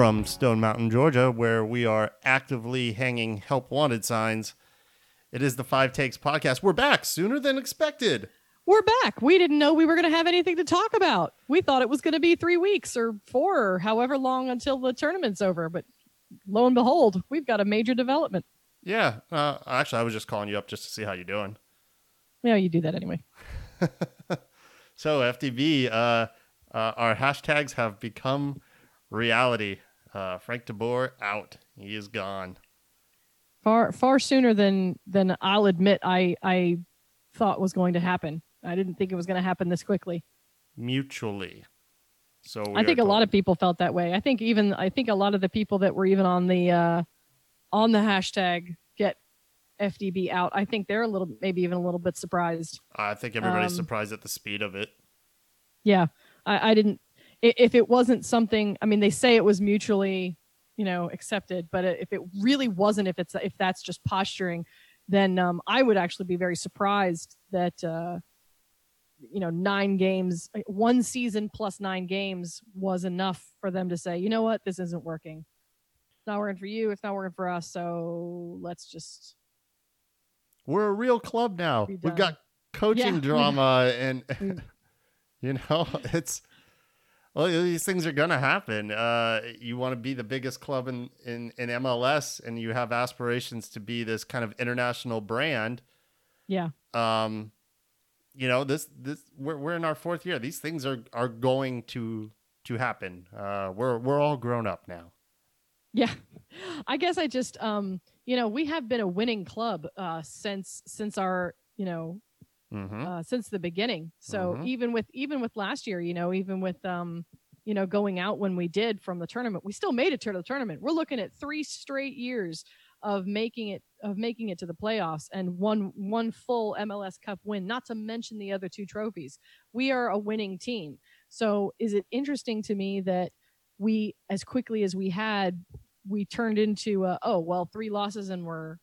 from Stone Mountain, Georgia, where we are actively hanging help wanted signs. It is the Five Takes podcast. We're back sooner than expected. We're back. We didn't know we were going to have anything to talk about. We thought it was going to be three weeks or four or however long until the tournament's over. But lo and behold, we've got a major development. Yeah. Uh, actually, I was just calling you up just to see how you're doing. Yeah, you do that anyway. so, FDB, uh, uh, our hashtags have become reality. Uh, Frank DeBoer out. He is gone. Far far sooner than than I'll admit I I thought was going to happen. I didn't think it was going to happen this quickly. Mutually. So I think a lot of people felt that way. I think even I think a lot of the people that were even on the uh, on the hashtag get FDB out. I think they're a little maybe even a little bit surprised. I think everybody's um, surprised at the speed of it. Yeah, I, I didn't if it wasn't something i mean they say it was mutually you know accepted but if it really wasn't if it's if that's just posturing then um, i would actually be very surprised that uh, you know nine games one season plus nine games was enough for them to say you know what? This isn't working. It's not working for you. It's not working for us. So let's just we're a real club now. We've got coaching yeah. drama and you know it's well, these things are gonna happen. Uh, you want to be the biggest club in, in in MLS, and you have aspirations to be this kind of international brand. Yeah. Um, you know this this we're we're in our fourth year. These things are are going to to happen. Uh, we're we're all grown up now. Yeah, I guess I just um, you know, we have been a winning club uh since since our you know mm-hmm. uh, since the beginning. So mm-hmm. even with even with last year, you know, even with um, you know, going out when we did from the tournament, we still made it to the tournament. We're looking at three straight years of making it of making it to the playoffs and one one full MLS Cup win, not to mention the other two trophies. We are a winning team. So is it interesting to me that we as quickly as we had we turned into a, oh well three losses and we're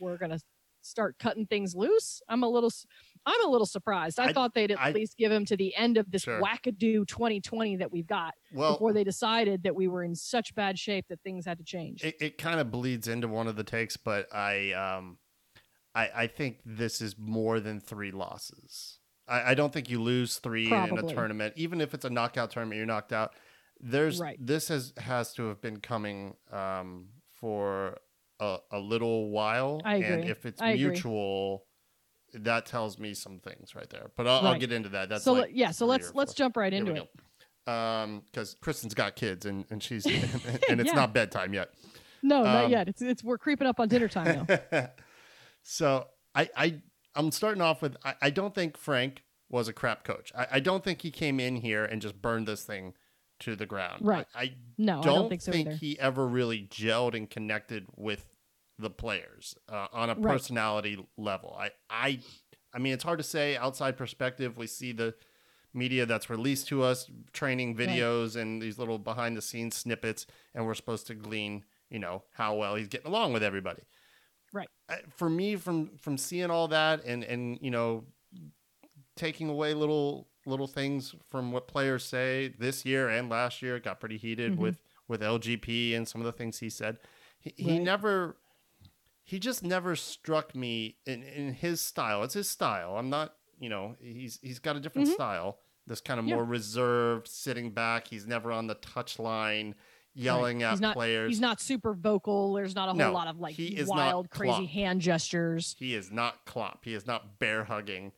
we're going to start cutting things loose. I'm a little I'm a little surprised. I, I thought they'd at I, least give him to the end of this sure. wackadoo 2020 that we've got well, before they decided that we were in such bad shape that things had to change. It, it kind of bleeds into one of the takes, but I um I, I think this is more than three losses. I, I don't think you lose three Probably. in a tournament, even if it's a knockout tournament. You're knocked out. There's right. this has has to have been coming um, for a, a little while. And if it's I mutual, agree. That tells me some things right there. But I'll, right. I'll get into that. That's so like yeah. So let's let's jump right into it. Um, because Kristen's got kids and and she's and it's yeah. not bedtime yet. No, um, not yet. It's it's we're creeping up on dinner time now. so I I I'm starting off with I, I don't think Frank was a crap coach. I, I don't think he came in here and just burned this thing to the ground. Right. I, I no, don't, I don't think, so think he ever really gelled and connected with the players uh, on a right. personality level. I, I, I mean, it's hard to say outside perspective. We see the media that's released to us, training videos right. and these little behind the scenes snippets, and we're supposed to glean, you know, how well he's getting along with everybody. Right. For me, from from seeing all that and and you know, taking away little little things from what players say this year and last year. It got pretty heated mm-hmm. with with LGP and some of the things he said. He, right. he never he just never struck me in, in his style. It's his style. I'm not, you know, he's he's got a different mm-hmm. style. This kind of yeah. more reserved, sitting back. He's never on the touch line yelling right. at he's not, players. He's not super vocal. There's not a whole no, lot of like wild, crazy hand gestures. He is not Klopp. He is not bear hugging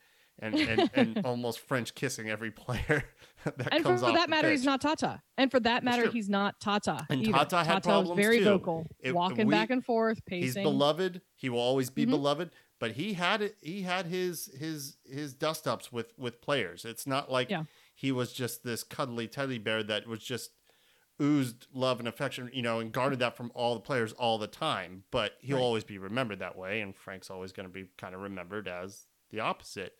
and and, and almost French kissing every player that and comes for, for that matter, pitch. he's not Tata. And for that matter, he's not Tata. And either. Tata had Tata problems was very too. vocal, it, walking we, back and forth, pacing. He's beloved. He will always be mm-hmm. beloved. But he had it. He had his his his dust ups with with players. It's not like yeah. he was just this cuddly teddy bear that was just oozed love and affection, you know, and guarded that from all the players all the time. But he'll right. always be remembered that way, and Frank's always going to be kind of remembered as the opposite.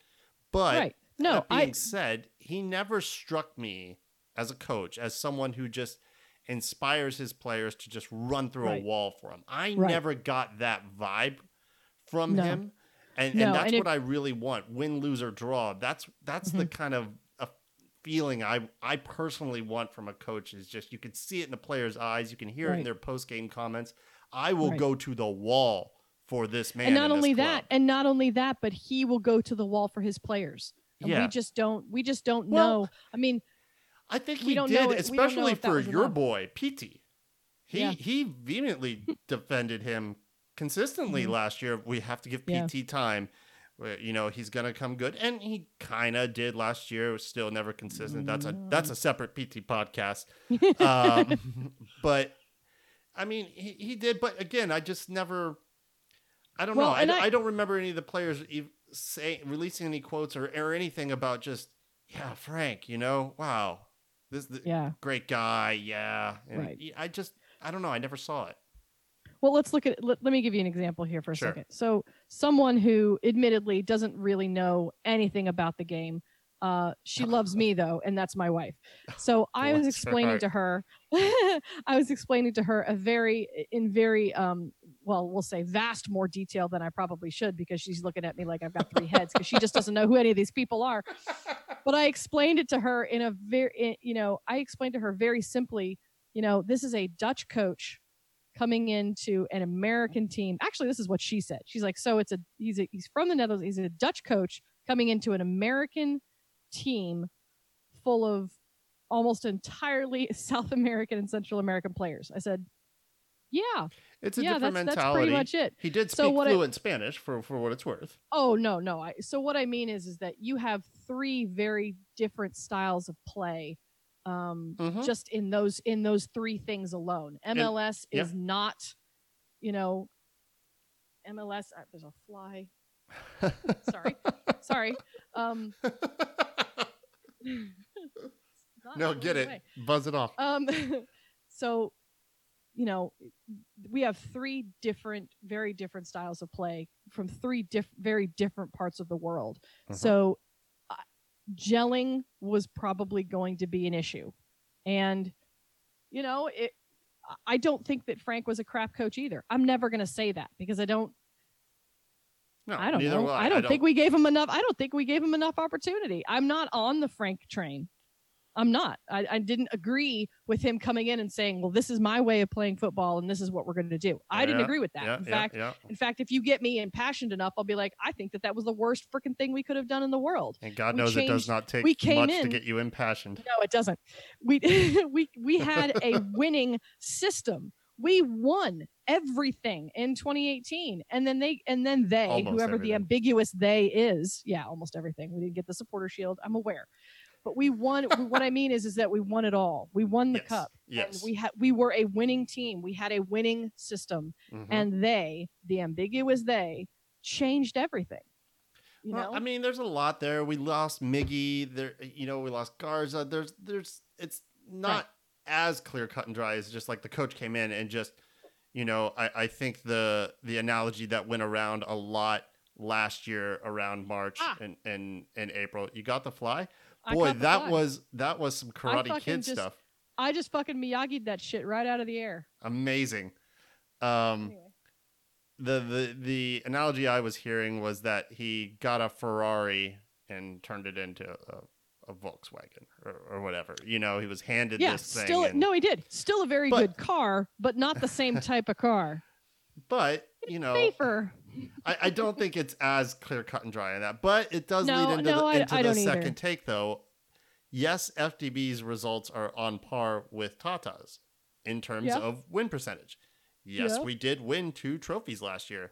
But right. No, that being I, said, he never struck me as a coach as someone who just inspires his players to just run through right. a wall for him. I right. never got that vibe from no. him. And, no, and that's and what I really want. Win, lose, or draw. That's that's mm-hmm. the kind of feeling I I personally want from a coach is just you can see it in the players' eyes, you can hear right. it in their post game comments. I will right. go to the wall for this man. And not only that, and not only that, but he will go to the wall for his players. And yeah. we just don't we just don't well, know. I mean I think he did, know, especially for your enough. boy, PT. He yeah. he vehemently defended him consistently mm-hmm. last year. We have to give PT yeah. time. You know he's gonna come good, and he kind of did last year. Was Still never consistent. That's a that's a separate PT podcast. um, but I mean, he, he did. But again, I just never. I don't well, know. I, I, I, don't remember any of the players say releasing any quotes or, or anything about just yeah, Frank. You know, wow, this yeah great guy. Yeah, and right. I just I don't know. I never saw it. Well, let's look at. Let, let me give you an example here for a sure. second. So, someone who admittedly doesn't really know anything about the game. Uh, she loves me though, and that's my wife. So I was explaining to her, I was explaining to her a very, in very, um, well, we'll say vast more detail than I probably should because she's looking at me like I've got three heads because she just doesn't know who any of these people are. But I explained it to her in a very, you know, I explained to her very simply you know, this is a Dutch coach coming into an American team. Actually, this is what she said. She's like, so it's a he's a, he's from the Netherlands. He's a Dutch coach coming into an American team full of almost entirely South American and Central American players. I said, yeah. It's a yeah, different that's, mentality. That's pretty much it. He did speak so fluent I, Spanish for, for what it's worth. Oh no, no. I so what I mean is is that you have three very different styles of play um, mm-hmm. just in those in those three things alone. MLS and, is not, you know, MLS. Uh, there's a fly. sorry, sorry. Um, no, get it. Way. Buzz it off. Um, so, you know, we have three different, very different styles of play from three diff- very different parts of the world. Uh-huh. So gelling was probably going to be an issue. And, you know, it, I don't think that Frank was a crap coach either. I'm never going to say that because I don't. No, I don't know. I. I, don't I don't think we gave him enough. I don't think we gave him enough opportunity. I'm not on the Frank train. I'm not. I, I didn't agree with him coming in and saying, "Well, this is my way of playing football, and this is what we're going to do." I yeah, didn't agree with that. Yeah, in fact, yeah, in fact, if you get me impassioned enough, I'll be like, "I think that that was the worst freaking thing we could have done in the world." And God we knows changed, it does not take we came much in, to get you impassioned. No, it doesn't. We we we had a winning system. We won everything in 2018 and then they and then they almost whoever everything. the ambiguous they is yeah almost everything we didn't get the supporter shield i'm aware but we won. what I mean is, is that we won it all. We won the yes. cup. Yes. we had. We were a winning team. We had a winning system, mm-hmm. and they, the ambiguous they, changed everything. You well, know? I mean, there's a lot there. We lost Miggy. There, you know, we lost Garza. There's, there's. It's not right. as clear cut and dry as just like the coach came in and just, you know, I, I think the the analogy that went around a lot last year around March ah. and, and and April. You got the fly. Boy, that was that was some Karate Kid just, stuff. I just fucking Miyagi'd that shit right out of the air. Amazing. Um, anyway. the the the analogy I was hearing was that he got a Ferrari and turned it into a, a Volkswagen or, or, whatever. You know, he was handed yeah, this thing. Still, and, no, he did. Still a very but, good car, but not the same type of car. But you know, safer. I, I, don't think it's as clear cut and dry in that, but it does no, lead into no, the, into I, the second either. take though. Yes, FDB's results are on par with Tata's in terms of win percentage. Yes, we did win two trophies last year.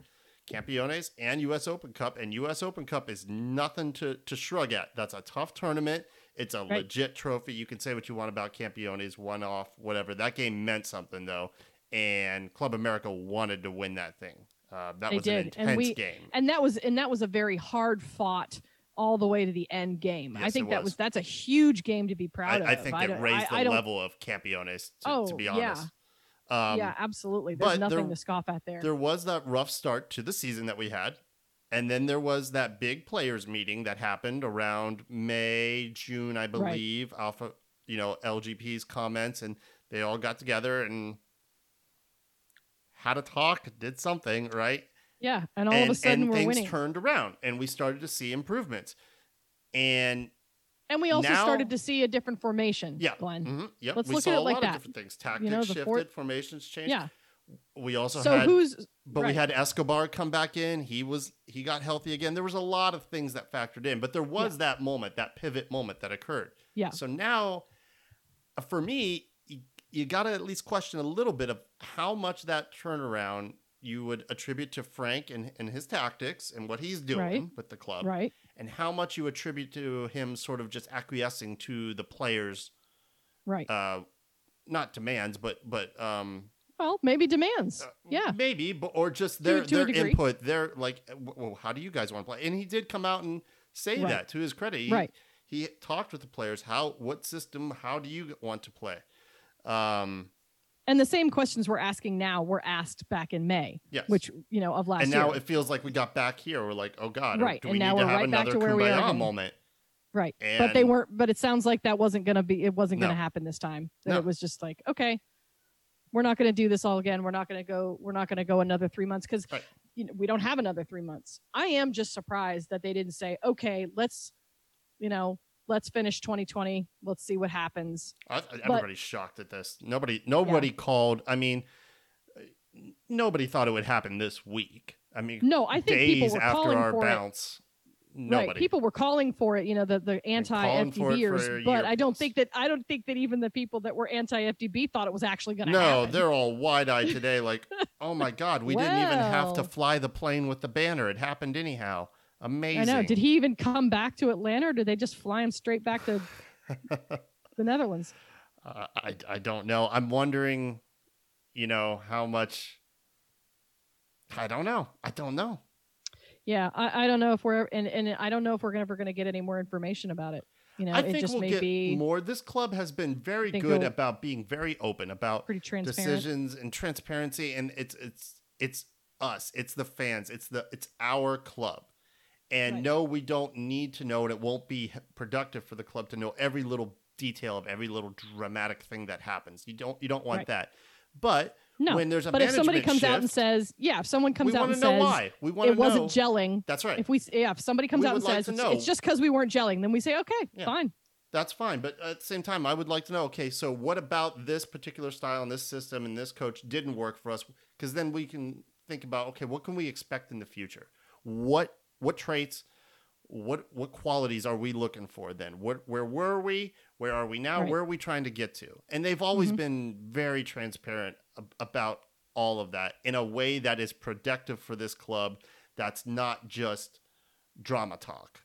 Campeones and US Open Cup, and US Open Cup is nothing to, to shrug at. That's a tough tournament. It's a right. legit trophy. You can say what you want about Campeones, one off, whatever. That game meant something though, and Club America wanted to win that thing. Uh, that they was did. an intense and we, game, and that was and that was a very hard fought all the way to the end game. Yes, I think was. that was that's a huge game to be proud I, of. I think it raised I, the level of Campeones. To, oh, to be honest. Yeah. Um, yeah, absolutely. There's nothing there, to scoff at there. There was that rough start to the season that we had. And then there was that big players meeting that happened around May, June, I believe. Right. of you know, LGP's comments, and they all got together and had a talk, did something, right? Yeah, and all and, of a sudden we're things winning. turned around, and we started to see improvements. And And we also Now- started to see a different formation. Yeah. Glenn. hmm Yep. Let's we look saw at it a like lot that. of different things. Tactics know, shifted, fourth- formations changed. Yeah. We also So had who's but we had Escobar come back in. He was he got healthy again. There was a lot of things that factored in, but there was that moment, that pivot moment that occurred. Yeah. So now, uh, for me, you, got to at least question a little bit of how much that turnaround you would attribute to Frank and, and his tactics and what he's doing Right. with the club, right? and how much you attribute to him sort of just acquiescing to the players' Right. uh, not demands, but but um, well, maybe demands. uh, yeah. maybe, but or just their to a their input. Their like, uh, well, how do you guys want to play? And he did come out and say Right. that to his credit. He, Right. He talked with the players. How, what system? How do you want to play? Um, And the same questions we're asking now were asked back in May, yes. which you know of last year. and now year. it feels like we got back here. We're like, oh god, Right, Do and now need we're right back to where we are moment? right. but they weren't. But it sounds like that wasn't going to be. It wasn't going to happen this time. That No. it was just like, okay, we're not going to do this all again. We're not going to go. We're not going to go another three months because Right. you know we don't have another three months. I am just surprised that they didn't say, okay, let's, you know, let's finish 2020. Let's see what happens. I, everybody's shocked at this. Nobody, nobody called. I mean, nobody thought it would happen this week. I mean, No, I think people days were after calling our for it. bounce, nobody. Right. People were calling for it, you know, the, the anti calling for for FDBers, but I don't plus. think that I don't think that even the people that were anti FDB thought it was actually going to happen. No, happen. they're all wide eyed today. Like, oh my God, we didn't even have to fly the plane with the banner. It happened anyhow. Amazing. I know. Did he even come back to Atlanta or did they just fly him straight back to the Netherlands? Uh, I, I don't know. I'm wondering, you know, how much. I don't know. I don't know. Yeah, I, I don't know if we're and, and I don't know if we're ever going to get any more information about it. You know, I it think just we'll may get be more. This club has been very good about being very open about decisions and transparency, and it's it's it's us. It's the fans. It's the it's our club. And Right. no, we don't need to know, and it won't be productive for the club to know every little detail of every little dramatic thing that happens. You don't you don't want Right. that. But No, when there's a but if somebody comes out and says, yeah, if someone comes out and know says why. We want it wasn't know. gelling, That's right. if we yeah, if somebody comes out and like says it's, it's just because we weren't gelling, then we say okay, Yeah. fine. That's fine, but at the same time, I would like to know. Okay, so what about this particular style and this system and this coach didn't work for us? Because then we can think about okay, what can we expect in the future? What what traits, what what qualities are we looking for then? What where were we? Where are we now? Right. Where are we trying to get to? And they've always Mhm. been very transparent ab- about all of that in a way that is productive for this club. That's not just drama talk.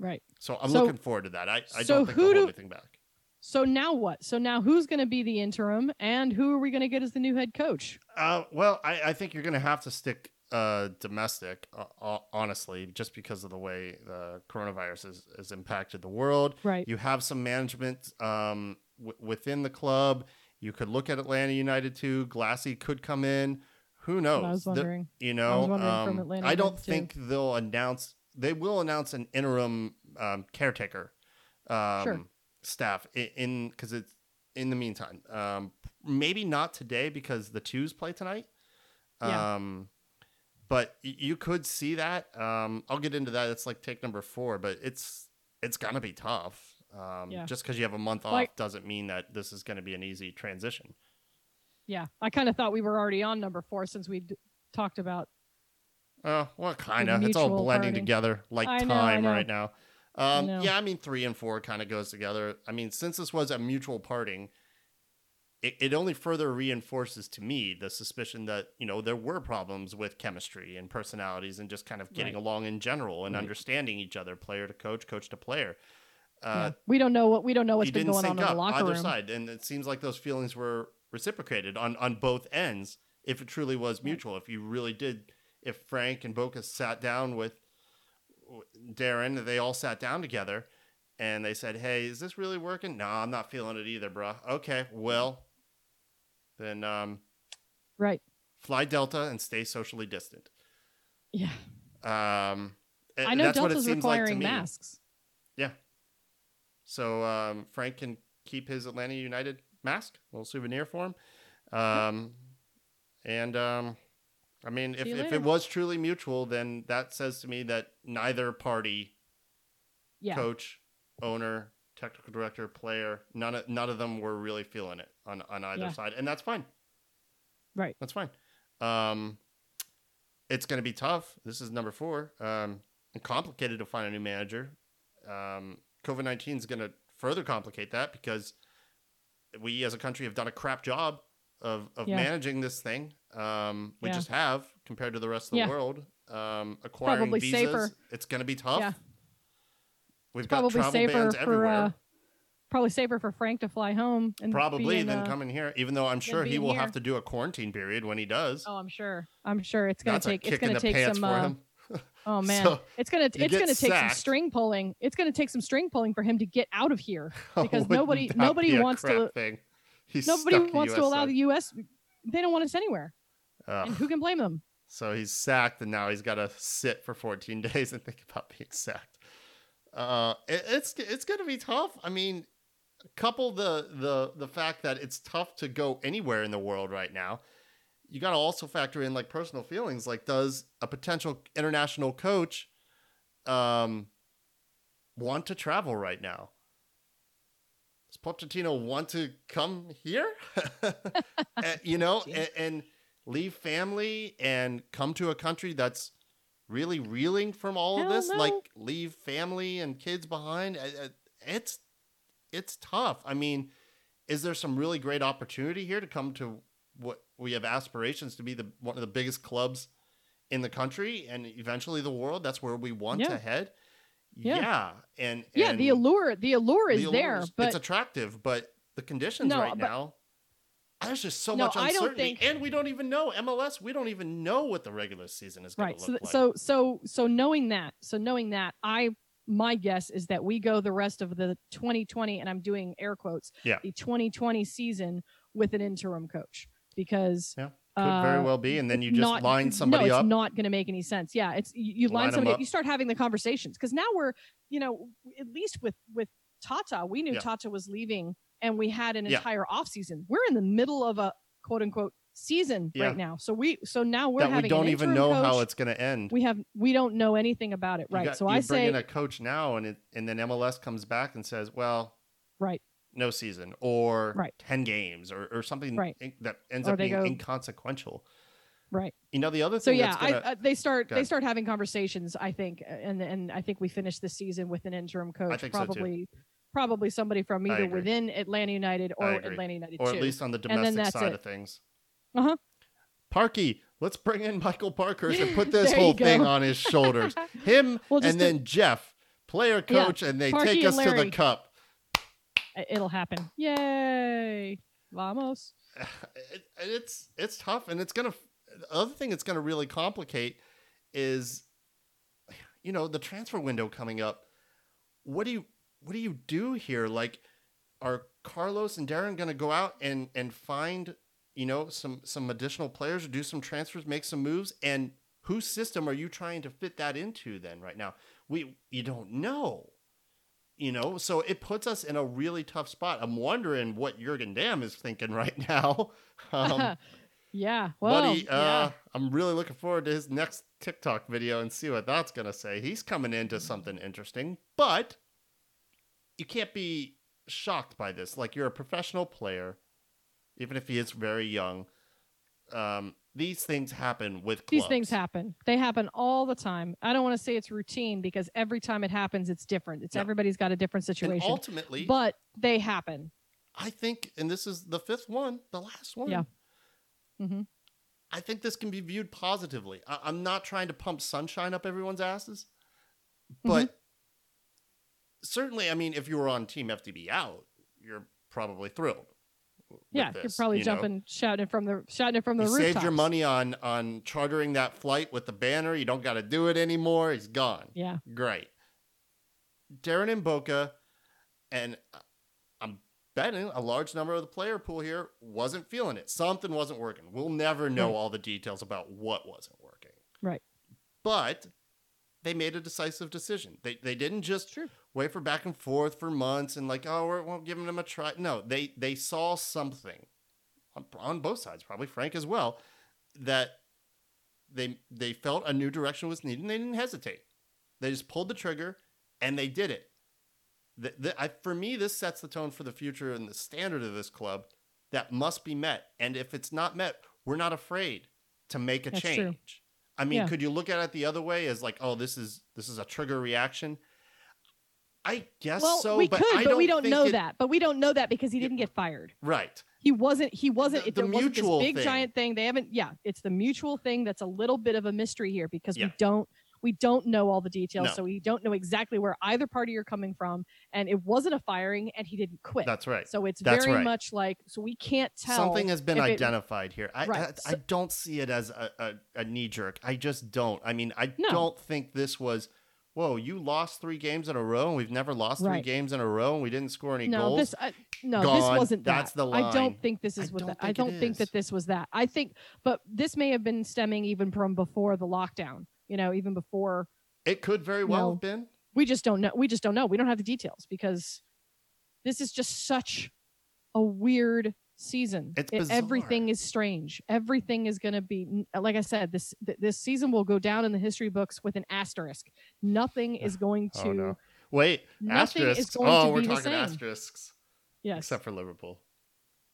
Right. So I'm So- looking forward to that. I, I so don't think who hold do- anything back. So now what? So now who's going to be the interim, and who are we going to get as the new head coach? Uh, well, I, I think you're going to have to stick uh, domestic, uh, uh, honestly, just because of the way the coronavirus has, has impacted the world. Right. You have some management um, w- within the club. You could look at Atlanta United too. Glassy could come in. Who knows? I was The- wondering. you know, from um, I don't United, too. think they'll announce. They will announce an interim um, caretaker um, Sure. staff in because it's in the meantime. Um, maybe not today because the twos play tonight. Yeah. Um, but you could see that. Um, I'll get into that. It's like take number four, but it's it's gonna be tough. Um, Yeah. Just because you have a month off Like- doesn't mean that this is going to be an easy transition. Yeah, I kind of thought we were already on number four since we d- talked about. Uh, well, kind of. It's all blending parting. together like I time know, know. right now. Um, know. yeah, I mean, three and four kind of goes together. I mean, since this was a mutual parting, it, it only further reinforces to me the suspicion that, you know, there were problems with chemistry and personalities and just kind of getting Right. along in general and Right. understanding each other, player to coach, coach to player. yeah. Uh, We don't know what we don't know what's been going on in the locker either room. side, and it seems like those feelings were reciprocated on on both ends. If it truly was Right. mutual, if you really did, if Frank and Boca sat down with Darren, they all sat down together, and they said, "Hey, is this really working? No, I'm not feeling it either, bro. Okay, well, then um, Right. fly Delta and stay socially distant." Yeah. Um, I know that's what it Delta's like requiring me. masks. Yeah. So um, Frank can keep his Atlanta United mask, little souvenir for him. Um, and um, I mean, if, if it was truly mutual, then that says to me that neither party, Yeah. coach, owner, technical director, player. None of none of them were really feeling it on on either Yeah. side, and that's fine. Right. That's fine. Um, it's going to be tough. This is number four. Um, and complicated to find a new manager. Um, COVID nineteen is going to further complicate that because we as a country have done a crap job of of Yeah. managing this thing. Um, we Yeah. just have compared to the rest of the Yeah. world. Um, acquiring Probably visas, safer. it's going to be tough. We've got Probably travel safer bans for everywhere. uh, probably safer for Frank to fly home and Probably than uh, coming here, even though I'm sure he will here. have to do a quarantine period when he does. Oh, I'm sure. I'm sure it's gonna That's take. It's gonna take some. Uh, oh man, So, it's gonna. It's gonna take some string pulling. It's gonna take some string pulling for him to get out of here because nobody- nobody be wants to- crap Thing? He's nobody wants to allow the U.S. They don't want us anywhere, and who can blame them? So he's sacked, and now he's got to sit for 14 days and think about being sacked. Uh, it- it's it's gonna be tough. I mean, couple the the the fact that it's tough to go anywhere in the world right now. You got to also factor in like personal feelings. Like, does a potential international coach um want to travel right now? Does Pochettino want to come here? Uh, you know, and, and leave family and come to a country that's really reeling from all of this no. like leave family and kids behind Uh, uh, it's it's tough i mean is there some really great opportunity here to come to what we have aspirations to be the one of the biggest clubs in the country and eventually the world that's where we want Yeah. to head Yeah. yeah and, Yeah, and the allure. The allure is the allure there, is- but it's attractive but the conditions No, right but- now there's just so No, much uncertainty think- and we don't even know mls we don't even know what the regular season is going right. to So, look th- like so, so, so knowing that, so knowing that, I my guess is that we go the rest of the 2020, and I'm doing air quotes, Yeah. the 2020 season with an interim coach because Yeah, could very well be and then you just not- line somebody no, it's up not going to make any sense. Yeah, it's you, you line, Line somebody up. up, you start having the conversations because now we're, you know, at least with with Tata, we knew Yeah. Tata was leaving, and we had an Yeah. entire off season. We're in the middle of a quote unquote season Yeah. right now, so we so now we're that we don't even know how it's going to end we have we don't know anything about it, right? got- so you I bring say in a coach now and it, and then mls comes back and says well right, no season or Right. 10 games or, or something Right. in- that ends Or up being go- inconsequential right. you know the other So yeah, that's gonna, I, uh, they start they start having conversations. I think, and and I think we finish the season with an interim coach, think so, probably probably somebody from either within Atlanta United or. Atlanta United or too. at least on the domestic side it. of things Uh-huh. Parky, let's bring in Michael Parkhurst and put this whole thing on his shoulders. Him Well, and to- then Jeff, player Yeah, coach, and they Parky take us to the cup. It'll happen. Yay! Vamos. it, it's it's tough and it's gonna the other thing it's gonna really complicate is you know the transfer window coming up what do you what do you do here like are carlos and darren gonna go out and and find you know some some additional players do some transfers make some moves and whose system are you trying to fit that into then right now? We you don't know you know? So it puts us in a really tough spot. I'm wondering what jürgen Damm is thinking right now. Um, yeah. Well, buddy uh, yeah. i'm really looking forward to his next tiktok video and see what that's going to say. He's coming into something interesting but you can't be shocked by this. Like you're a professional player even if he is very young um, these things happen with clubs. These things happen. They happen all the time. I don't want to say it's routine because every time it happens, it's different. It's everybody's got a different and situation, ultimately but they happen. I think, and this is the fifth one, the last one. Yeah. Mm-hmm. I think this can be viewed positively. I- I'm not trying to pump sunshine up everyone's asses, but certainly, I mean, if you were on Team FDB out, you're probably thrilled. Yeah, you're probably you know? jumping, shouting from the shouting from the You rooftops. saved your money on on chartering that flight with the banner. You don't got to do it anymore. He's gone. Yeah, Great. Darren and Boca, and uh, I'm betting a large number of the player pool here wasn't feeling it. Something wasn't working. We'll never know Right. all the details about what wasn't working. Right. But they made a decisive decision. They they didn't just wait for back and forth for months and like, oh, we're, we're giving them a try. No, they they saw something on, on both sides, probably Frank as well, that they they felt a new direction was needed and they didn't hesitate. They just pulled the trigger and they did it. the, the, I, for me, this sets the tone for the future and the standard of this club that must be met. And if it's not met, we're not afraid to make a That's change. true. I mean, Yeah. could you look at it the other way as like, oh, this is this is a trigger reaction? I guess well, so, we but could, but we don't know it- that. But we don't know that because he didn't get fired. Right. He wasn't. He wasn't. The- it, the there wasn't this mutual big thing. giant thing. They haven't. Yeah, it's the mutual thing that's a little bit of a mystery here because Yeah. we don't. We don't know all the details, No. so we don't know exactly where either party are coming from. And it wasn't a firing, and he didn't quit. That's right. so it's That's very right. much like so we can't tell. Something has been if it- identified here. I, Right, I, I don't see it as a, a, a knee jerk. I just don't. I mean, I No. don't think this was, whoa, you lost three games in a row and we've never lost three games in a row and we didn't score any no, goals. this I, no, Gone. this wasn't that. That's the line. I don't think this I is what don't that. I don't think that this was that. I think, but this may have been stemming even from before the lockdown. You know, even before it could very well No. have been. we just don't know. We just don't know. We don't have the details because this is just such a weird season. It's It- everything is strange. Everything is going to be like I said. This th- this season will go down in the history books with an asterisk. Nothing is oh, going to. Oh, no. Wait, asterisks. oh, to we're be talking asterisks. Yes. Except for Liverpool.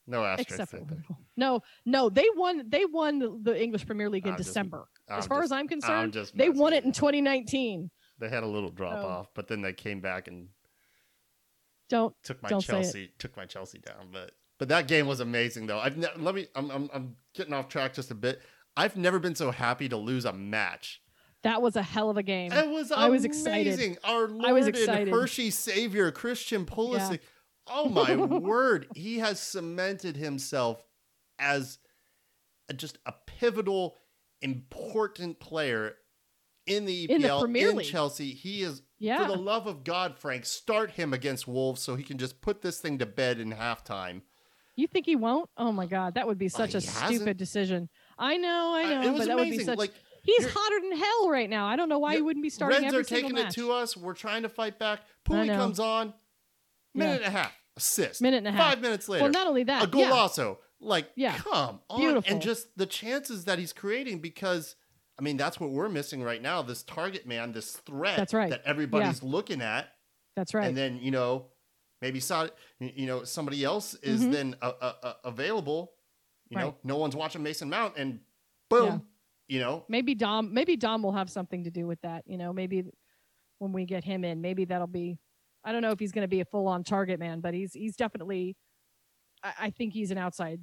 No asterisks. Except for Liverpool. no, no, they won. They won the- English Premier League in I'm just- December. As I'm far just- as I'm concerned, just they won it in 2019. They had a little drop Oh. off, but then they came back and Don't. took my Don't. Chelsea took my Chelsea down. But but that game was amazing though. I've ne- let me I'm, I'm I'm getting off track just a bit. I've never been so happy to lose a match. That was a hell of a game. It was I was excited. Our Lord I was and excited. Hershey Savior Christian Pulisic. Oh my word! He has cemented himself as just a pivotal, important player in the EPL In the Premier in League. Chelsea. He is Yeah. for the love of God, Frank, start him against Wolves so he can just put this thing to bed in halftime. You think he won't? Oh my God, that would be such he a hasn't. stupid decision. I know, I Uh, know, was but that would be amazing. such. Like He's hotter than hell right now. I don't know why he wouldn't be starting Reds every are taking single it to us. We're trying to fight back. Puli comes on, minute Yeah. and a half, assist. Minute and a half. Five minutes later, Well, not only that, a goal yeah, also. Like, Yeah. come on. Beautiful. And just the chances that he's creating because, I mean, that's what we're missing right now. This target man, this threat That's right. that everybody's looking at. that's right. And then, you know, maybe saw, you know, somebody else is Mhm. then uh, uh, uh, available. You know, no one's watching Mason Mount and boom, Yeah. you know, maybe Dom, maybe Dom will have something to do with that. You know, maybe when we get him in, maybe that'll be. I don't know if he's going to be a full-on target man, but he's he's definitely. I, I think he's an outside.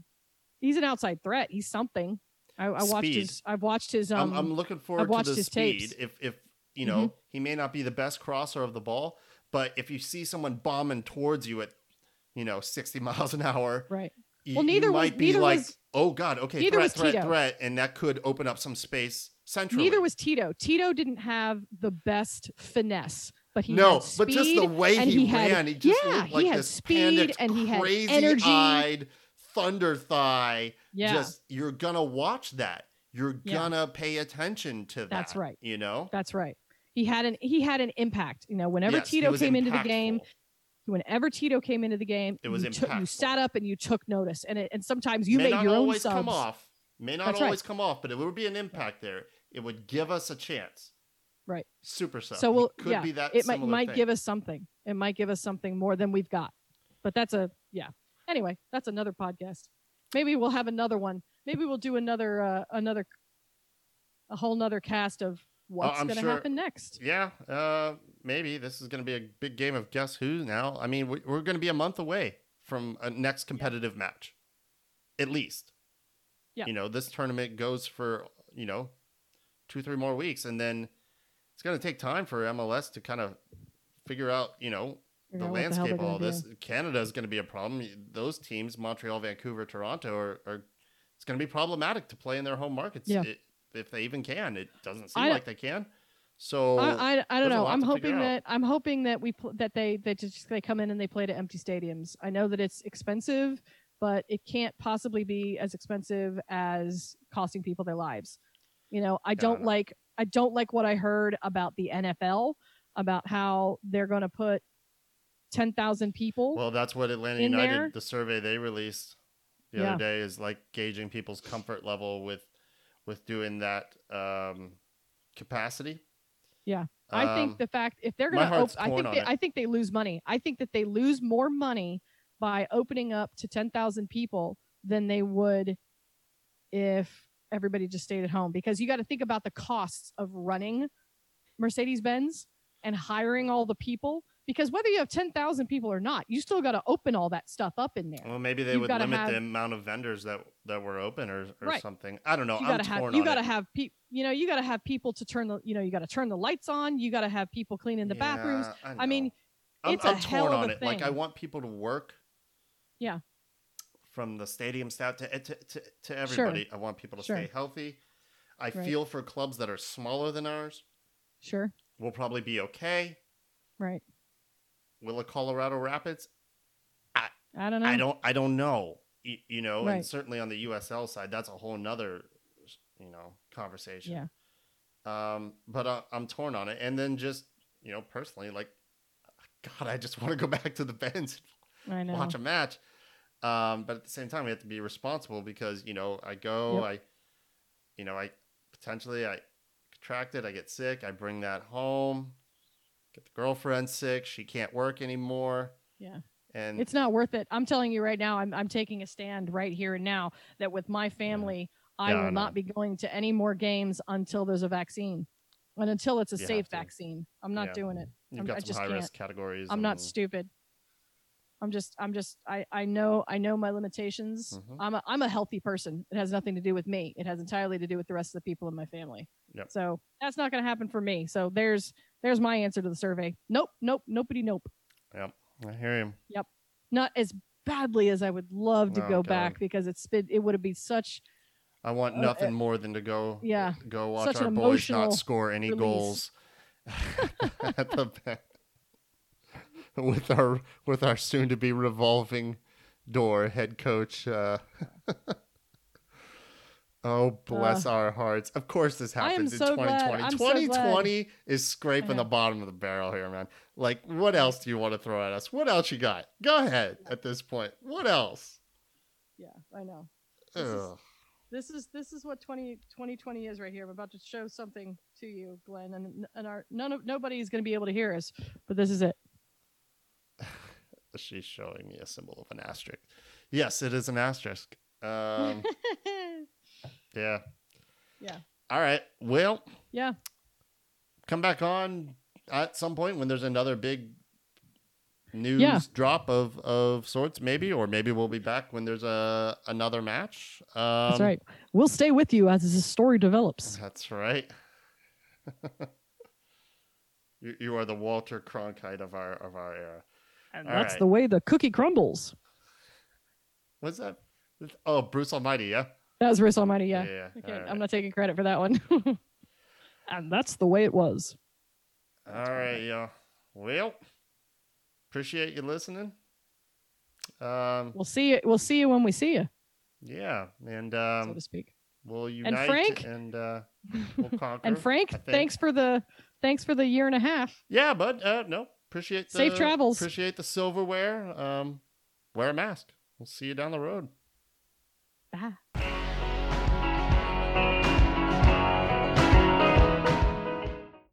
He's an outside threat. He's something. I, I watched his. I've watched his. Um, I'm, I'm looking forward to watched the his speed. tapes. Mm-hmm. If if you know he may not be the best crosser of the ball, but if you see someone bombing towards you at you know 60 miles an hour, right. you, Well, you neither was- might be neither like, was- oh god, okay, neither threat, was threat, Tito. threat, and that could open up some space centrally. Neither was Tito. Tito didn't have the best finesse, but he no, had but just the way he, he had- ran, he just yeah, looked like he had this speed panicked, and he had energy. crazy-eyed thunder thigh. Yeah, Just you're gonna watch that. You're Yeah. gonna pay attention to that. That's right. You know. that's right. He had an he had an impact. You know, whenever Yes, Tito came into the game, whenever Tito came into the game, It was you, took- you sat up and you took notice, and it, and sometimes you may made your own always subs. come off. May not That's right. always come off, but it would be an impact there. It would give us a chance. Right. Super sub. So we'll could yeah, be that it might might thing. give us something. It might give us something more than we've got. But that's a yeah. Anyway, that's another podcast. Maybe we'll have another one. Maybe we'll do another uh, another a whole nother cast of what's I'm going to sure- happen next. Yeah, uh, maybe this is going to be a big game of guess who now. I mean, we- we're going to be a month away from a next competitive match, at least. Yeah. You know, this tournament goes for you know two, three more weeks, and then it's going to take time for MLS to kind of figure out you know the out what the landscape of all this. do. Canada is going to be a problem. Those teams, Montreal, Vancouver, Toronto, are, are it's going to be problematic to play in their home markets. Yeah. It- if they even can, it doesn't seem I- like they can. So I, I, I don't know. I'm hoping that I'm hoping that we pl- that they that just they come in and they play to empty stadiums. I know that it's expensive, but it can't possibly be as expensive as costing people their lives. You know, I don't know. like I don't like what I heard about the NFL about how they're going to put 10,000 people. Well, that's what Atlanta United, there. the survey they released the Yeah. other day, is like gauging people's comfort level with with doing that um, capacity. Yeah. I Um, think the fact if they're going to, op- I think they. I think they lose money. I think that they lose more money by opening up to ten thousand people than they would if everybody just stayed at home. Because you got to think about the costs of running Mercedes Benz and hiring all the people. Because whether you have ten thousand people or not, you still got to open all that stuff up in there. Well, maybe they You've would limit have- the amount of vendors that that were open or, or Right. something. I don't know. you I'm gotta have torn you on gotta it. have people you know you gotta have people to turn the you know you gotta turn the lights on you gotta have people cleaning the bathrooms Yeah, I mean. I'm, it's a I'm hell torn of on a it. Like I want people to work. Yeah. From the stadium staff to to, to, to everybody, I want people to Sure. stay healthy. I Right. feel for clubs that are smaller than ours, sure we'll probably be okay. right Will a Colorado Rapids? i don't know I don't. I don't know. You, you know, and certainly on the USL side, that's a whole nother, you know, conversation. yeah Um, but uh, I'm torn on it, and then just you know, personally, like, God, I just want to go back to the Benz i know watch a match. Um, but at the same time, we have to be responsible because you know I go, Yep. I, you know, I potentially I contract it, I get sick, I bring that home, get the girlfriend sick, she can't work anymore, yeah. And it's not worth it. I'm telling you right now i'm, I'm taking a stand right here and now that with my family i Yeah, I will not be going to any more games until there's a vaccine. And until it's a You safe vaccine. I'm not Yeah. doing it. You've I'm- got some high can't. risk categories. i'm not stupid i'm just i'm just i i know i know my limitations Mhm. i'm a i'm a healthy person it has nothing to do with me it has entirely to do with the rest of the people in my family Yep. so that's not going to happen for me so there's there's my answer to the survey nope nope nobody nope Yep, I hear him. Yep. Not as badly as i would love to go back because it's been it would have been such I want nothing uh, more than to go, yeah, go watch our boys not score any release. goals at the back. with our with our soon to be revolving door head coach. Uh, oh, bless our hearts! Of course, this Uh, happens in so glad. 2020. So 2020 is scraping the bottom of the barrel here, man. Like, what else do you want to throw at us? What else you got? Go ahead. At this point, what else? yeah i know This is- this is this is what 20, 2020 is right here i'm about to show something to you glenn and and our none of nobody's going to be able to hear us but this is it She's showing me a symbol of an asterisk. Yes, it is an asterisk. Um, yeah. Yeah. All right. Well, yeah come back on at some point when there's another big news Yeah. drop of of sorts, maybe, or maybe we'll be back when there's a another match. Um, that's right we'll stay with you as this story develops That's right. you, you are the Walter Cronkite of our of our era. And All that's right. the way the cookie crumbles What's that? Oh, Bruce Almighty, yeah. that was Bruce Almighty yeah, Yeah. Okay, all right. i'm not taking credit for that one and that's the way it was All right, yeah. Well, appreciate you listening. Um, we'll see you we'll see you when we see you yeah, and so um, to speak we'll unite Frank? and uh, we'll conquer. and frank thanks for the thanks for the year and a half Yeah, bud. Uh, no, appreciate the, Safe travels. Appreciate the silverware. Um, wear a mask. We'll see you down the road. Bye.